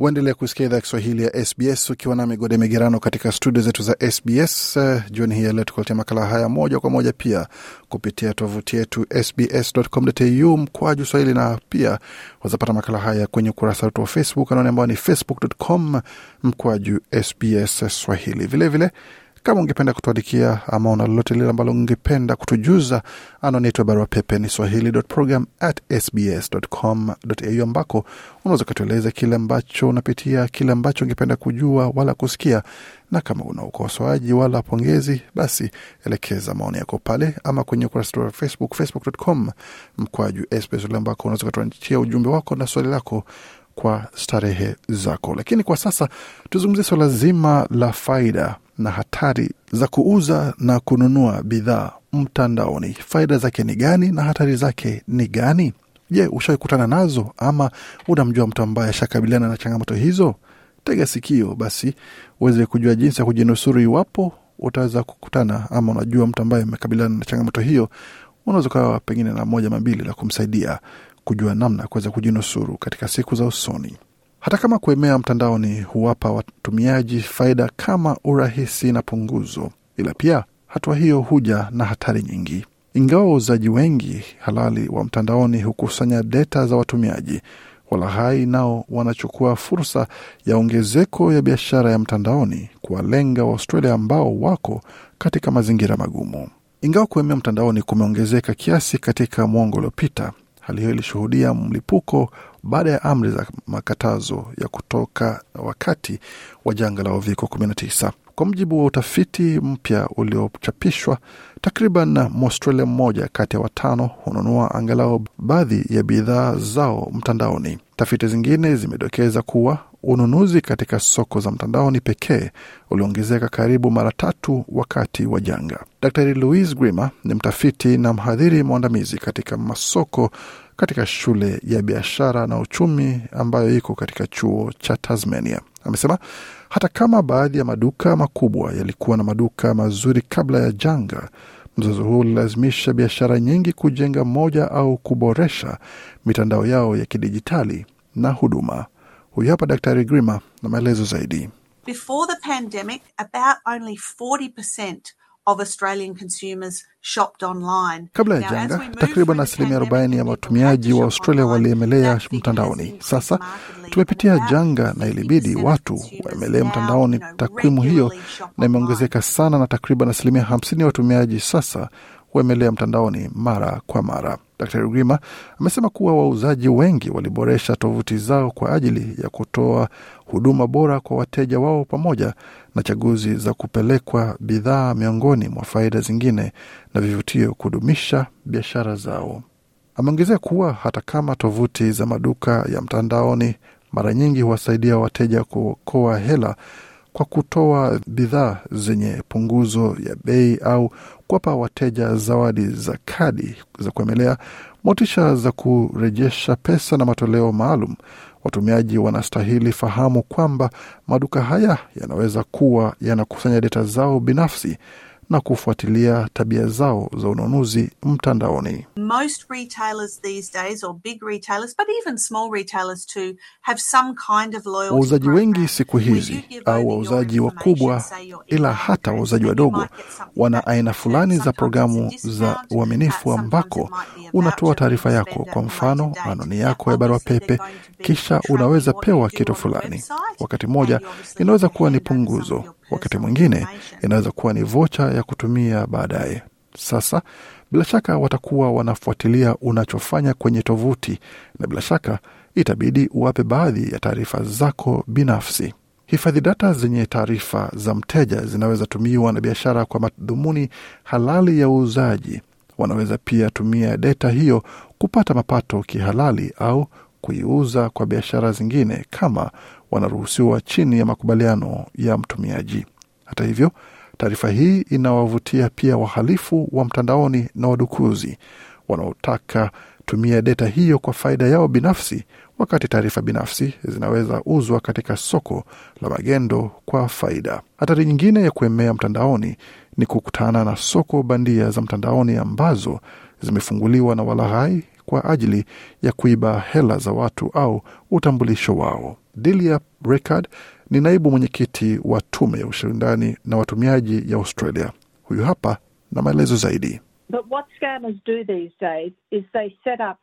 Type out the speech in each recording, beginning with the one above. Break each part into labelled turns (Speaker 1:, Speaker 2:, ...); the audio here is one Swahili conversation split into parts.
Speaker 1: uendelea kusikia idhaa ya Kiswahili ya SBS ukiwa na migode migerano katika studio zetu za SBS. Uh, jioni hii ya leo tukuletea makala haya moja kwa moja pia kupitia tovuti yetu sbs.com.au mkwaju swahili, na pia wazapata makala haya kwenye ukurasa wetu wa Facebook anaone ambao ni facebook.com mkwaju SBS Swahili. Vilevile vile, kama ungependa kutuandikia ama una lolote lile ambalo ungependa kutujuza, anwani yetu ya barua pepe ni swahili.program@sbs.com.au, ambako unaweza ukatueleza kile ambacho unapitia, kile ambacho ungependa kujua wala kusikia, na kama una ukosoaji wala pongezi, basi elekeza maoni yako pale ama kwenye ukurasa wa Facebook, facebook.com mkwaju SBS, ambako unaweza ukatuandikia ujumbe wako na swali lako kwa starehe zako. Lakini kwa sasa tuzungumzie swala zima la faida na hatari za kuuza na kununua bidhaa mtandaoni. Faida zake ni gani na hatari zake ni gani? Je, ushaikutana nazo ama unamjua mtu ambaye ashakabiliana na changamoto hizo? Tega sikio basi uweze kujua jinsi ya kujinusuru iwapo utaweza kukutana ama unajua mtu ambaye amekabiliana na changamoto hiyo. Unaweza ukawa pengine na moja mambili la kumsaidia kujua namna ya kuweza kujinusuru katika siku za usoni. Hata kama kuemea mtandaoni huwapa watumiaji faida kama urahisi na punguzo, ila pia hatua hiyo huja na hatari nyingi. Ingawa wauzaji wengi halali wa mtandaoni hukusanya data za watumiaji, walahai nao wanachukua fursa ya ongezeko ya biashara ya mtandaoni kuwalenga Waaustralia ambao wako katika mazingira magumu. Ingawa kuemea mtandaoni kumeongezeka kiasi katika mwongo uliopita, hali hiyo ilishuhudia mlipuko baada ya amri za makatazo ya kutoka wakati wa janga la uviko 19. Kwa mujibu wa utafiti mpya uliochapishwa, takriban Mwaustralia mmoja kati ya watano hununua angalau baadhi ya bidhaa zao mtandaoni. Tafiti zingine zimedokeza kuwa ununuzi katika soko za mtandaoni pekee uliongezeka karibu mara tatu wakati wa janga. Dr Louise Grimer ni mtafiti na mhadhiri mwandamizi katika masoko katika shule ya biashara na uchumi ambayo iko katika chuo cha Tasmania. Amesema hata kama baadhi ya maduka makubwa yalikuwa na maduka mazuri kabla ya janga, mzozo huo ulilazimisha biashara nyingi kujenga moja au kuboresha mitandao yao ya kidijitali na huduma. Huyu hapa Daktari Grima na maelezo zaidi.
Speaker 2: Before the pandemic, about only 40% of Australian consumers shopped online.
Speaker 1: Kabla ya janga, takriban asilimia 40 ya watumiaji wa Australia waliemelea mtandaoni. Sasa tumepitia janga na ilibidi watu waemelee mtandaoni. Takwimu hiyo na imeongezeka sana, na takriban asilimia 50 ya watumiaji sasa huemelea mtandaoni mara kwa mara. Dr Grima amesema kuwa wauzaji wengi waliboresha tovuti zao kwa ajili ya kutoa huduma bora kwa wateja wao pamoja na chaguzi za kupelekwa bidhaa, miongoni mwa faida zingine na vivutio kudumisha biashara zao. Ameongezea kuwa hata kama tovuti za maduka ya mtandaoni mara nyingi huwasaidia wateja kuokoa hela kwa kutoa bidhaa zenye punguzo ya bei au kuwapa wateja zawadi za kadi za kuemelea, motisha za kurejesha pesa na matoleo maalum, watumiaji wanastahili fahamu kwamba maduka haya yanaweza kuwa yanakusanya data zao binafsi na kufuatilia tabia zao za ununuzi mtandaoni.
Speaker 2: Most retailers these days, or big retailers, but even small retailers too, have some kind of loyalty
Speaker 1: Wauzaji wengi siku hizi au wauzaji wakubwa, ila hata wauzaji wadogo wana aina fulani za programu za uaminifu ambako unatoa taarifa yako, kwa mfano
Speaker 2: anoni
Speaker 1: anwani yako ya barua pepe, kisha unaweza pewa kitu fulani. Wakati mmoja inaweza kuwa ni punguzo, wakati mwingine inaweza kuwa ni vocha ya kutumia baadaye. Sasa bila shaka watakuwa wanafuatilia unachofanya kwenye tovuti, na bila shaka itabidi uwape baadhi ya taarifa zako binafsi. Hifadhi data zenye taarifa za mteja zinaweza tumiwa na biashara kwa madhumuni halali ya uuzaji. Wanaweza pia tumia data hiyo kupata mapato kihalali au kuiuza kwa biashara zingine kama wanaruhusiwa chini ya makubaliano ya mtumiaji. Hata hivyo, taarifa hii inawavutia pia wahalifu wa mtandaoni na wadukuzi wanaotaka tumia data hiyo kwa faida yao binafsi, wakati taarifa binafsi zinaweza uzwa katika soko la magendo kwa faida. Hatari nyingine ya kuemea mtandaoni ni kukutana na soko bandia za mtandaoni ambazo zimefunguliwa na walaghai kwa ajili ya kuiba hela za watu au utambulisho wao. Delia Rickard ni naibu mwenyekiti wa tume ya ushindani na watumiaji ya Australia. Huyu hapa na maelezo zaidi.
Speaker 3: But what scammers do these days is they set up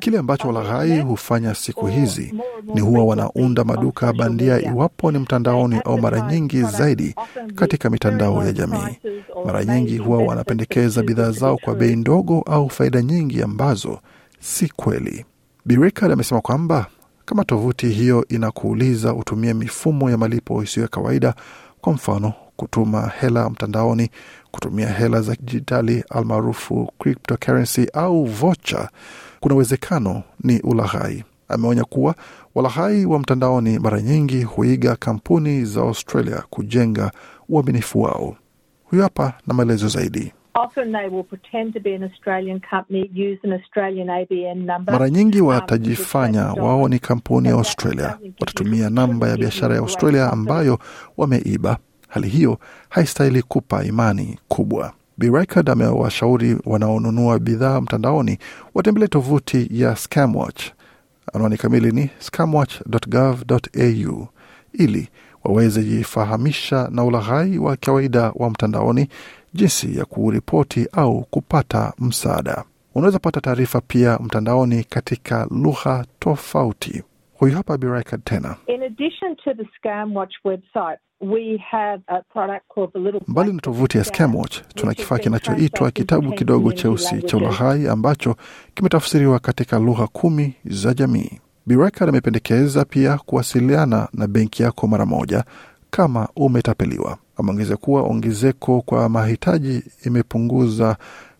Speaker 1: Kile ambacho walaghai hufanya siku hizi ni huwa wanaunda maduka bandia, iwapo ni mtandaoni au mara nyingi zaidi katika mitandao ya jamii. Mara nyingi huwa wanapendekeza bidhaa zao kwa bei ndogo au faida nyingi ambazo si kweli. Bi amesema kwamba kama tovuti hiyo inakuuliza utumie mifumo ya malipo isiyo ya kawaida, kwa mfano kutuma hela mtandaoni, kutumia hela za kidijitali almaarufu cryptocurrency au vocha, kuna uwezekano ni ulaghai. Ameonya kuwa walaghai wa mtandaoni mara nyingi huiga kampuni za Australia kujenga uaminifu wao. Huyu hapa na maelezo zaidi.
Speaker 3: Often they will pretend to be an Australian company, use an Australian ABN number.
Speaker 1: Mara nyingi
Speaker 3: um,
Speaker 1: watajifanya wao ni kampuni ya Australia, watatumia namba ya biashara ya Australia ambayo wameiba. Hali hiyo haistahili kupa imani kubwa. Bi amewashauri wanaonunua bidhaa mtandaoni watembelee tovuti ya Scamwatch. Anwani kamili ni scamwatch.gov.au ili waweze jifahamisha na ulaghai wa kawaida wa mtandaoni, jinsi ya kuripoti au kupata msaada. Unaweza pata taarifa pia mtandaoni katika lugha tofauti. Huyu hapa Bi Rickard tena.
Speaker 3: In addition to the Scamwatch website, we have a product called the Little
Speaker 1: Mbali na tovuti ya Scamwatch, tuna kifaa kinachoitwa kitabu kidogo cheusi cha
Speaker 3: ulahai
Speaker 1: ulaghai ambacho kimetafsiriwa katika lugha kumi za jamii. Birekad amependekeza pia kuwasiliana na benki yako mara moja kama umetapeliwa. Ameongeza kuwa ongezeko kwa mahitaji imepunguza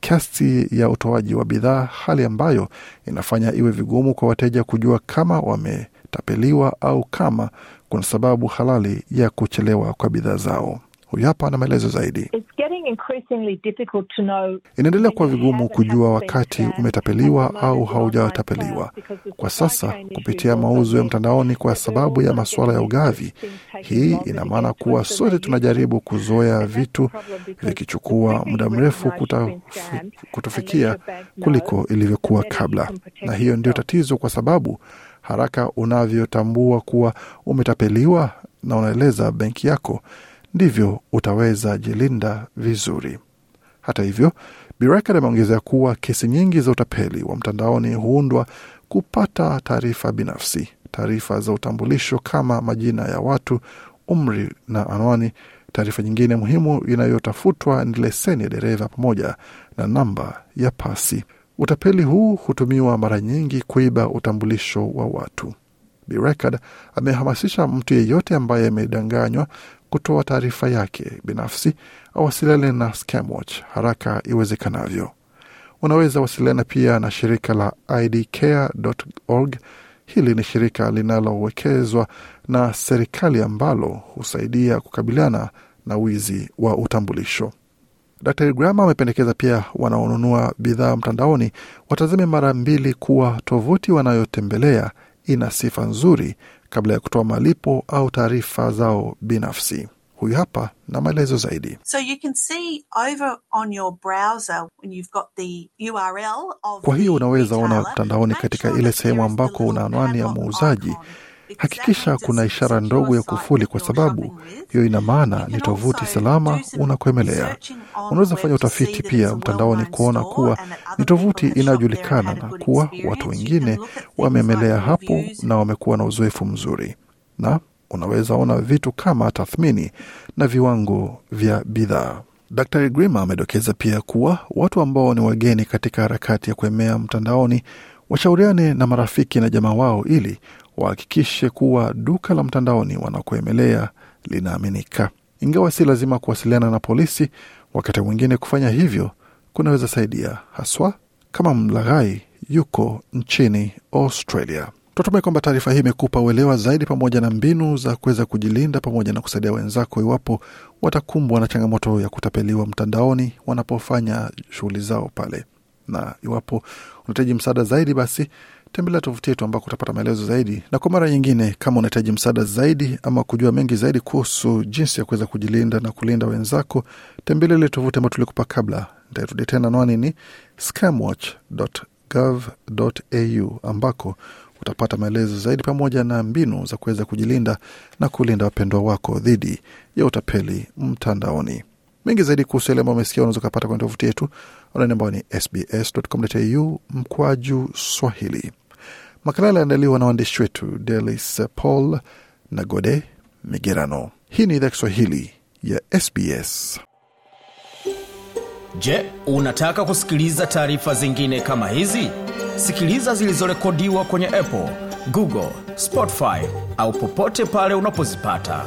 Speaker 1: kasi ya utoaji wa bidhaa, hali ambayo inafanya iwe vigumu kwa wateja kujua kama wametapeliwa au kama kuna sababu halali ya kuchelewa kwa bidhaa zao. Huyu hapa na maelezo zaidi.
Speaker 3: It's getting increasingly difficult to know
Speaker 1: Inaendelea kuwa vigumu kujua wakati umetapeliwa au haujatapeliwa. Kwa sasa, kupitia mauzo ya mtandaoni kwa sababu ya masuala ya ugavi, hii ina maana kuwa sote tunajaribu kuzoea vitu vikichukua muda mrefu kutufikia kuliko ilivyokuwa kabla. Na hiyo ndio tatizo, kwa sababu haraka unavyotambua kuwa umetapeliwa na unaeleza benki yako, ndivyo utaweza jilinda vizuri. Hata hivyo, Birekad ameongezea kuwa kesi nyingi za utapeli wa mtandaoni huundwa kupata taarifa binafsi, taarifa za utambulisho kama majina ya watu, umri na anwani. Taarifa nyingine muhimu inayotafutwa ni leseni ya dereva pamoja na namba ya pasi. Utapeli huu hutumiwa mara nyingi kuiba utambulisho wa watu. Birekad amehamasisha mtu yeyote ambaye amedanganywa kutoa taarifa yake binafsi awasiliane na Scamwatch haraka iwezekanavyo. Unaweza wasiliana pia na shirika la idcare.org. Hili ni shirika linalowekezwa na serikali ambalo husaidia kukabiliana na wizi wa utambulisho. Dr Grama amependekeza pia wanaonunua bidhaa mtandaoni watazame mara mbili kuwa tovuti wanayotembelea ina sifa nzuri kabla ya kutoa malipo au taarifa zao binafsi. Huyu hapa na maelezo zaidi.
Speaker 2: So you can see over on your browser when you've got the URL of
Speaker 1: Kwa hiyo unaweza ona mtandaoni katika ile sehemu ambako una anwani ya muuzaji. Hakikisha kuna ishara ndogo ya kufuli, kwa sababu hiyo ina maana ni tovuti salama
Speaker 2: do
Speaker 1: unakoemelea. Unaweza fanya utafiti pia mtandaoni kuona kuwa ni tovuti inayojulikana na kuwa watu wengine wameemelea hapo na wamekuwa na uzoefu mzuri, na unaweza ona vitu kama tathmini na viwango vya bidhaa. Dr Grima amedokeza pia kuwa watu ambao ni wageni katika harakati ya kuemea mtandaoni washauriane na marafiki na jamaa wao ili wahakikishe kuwa duka la mtandaoni wanakoemelea linaaminika. Ingawa si lazima kuwasiliana na polisi, wakati mwingine kufanya hivyo kunaweza saidia, haswa kama mlaghai yuko nchini Australia. Tunatumai kwamba taarifa hii imekupa uelewa zaidi pamoja na mbinu za kuweza kujilinda pamoja na kusaidia wenzako iwapo watakumbwa na changamoto ya kutapeliwa mtandaoni wanapofanya shughuli zao pale. na iwapo unahitaji msaada zaidi, basi tembelea tovuti yetu ambako utapata maelezo zaidi. Na kwa mara nyingine, kama unahitaji msaada zaidi ama kujua mengi zaidi kuhusu jinsi ya kuweza kujilinda na kulinda wenzako, tembelea ile tovuti ambayo tulikupa kabla. Nitarudia tena, anwani ni scamwatch.gov.au ambako utapata maelezo zaidi pamoja na mbinu za kuweza kujilinda na kulinda wapendwa wako dhidi ya utapeli mtandaoni. Mengi zaidi kuhusu yale ambayo umesikia unaweza ukapata kwenye tovuti yetu anani ambayo ni sbs.com.au mkwaju Swahili. Makala yaliandaliwa na waandishi wetu Delis Paul na Gode Migerano. Hii ni idhaa Kiswahili ya SBS.
Speaker 4: Je, unataka kusikiliza taarifa zingine kama hizi? Sikiliza zilizorekodiwa kwenye Apple, Google, Spotify au popote pale unapozipata.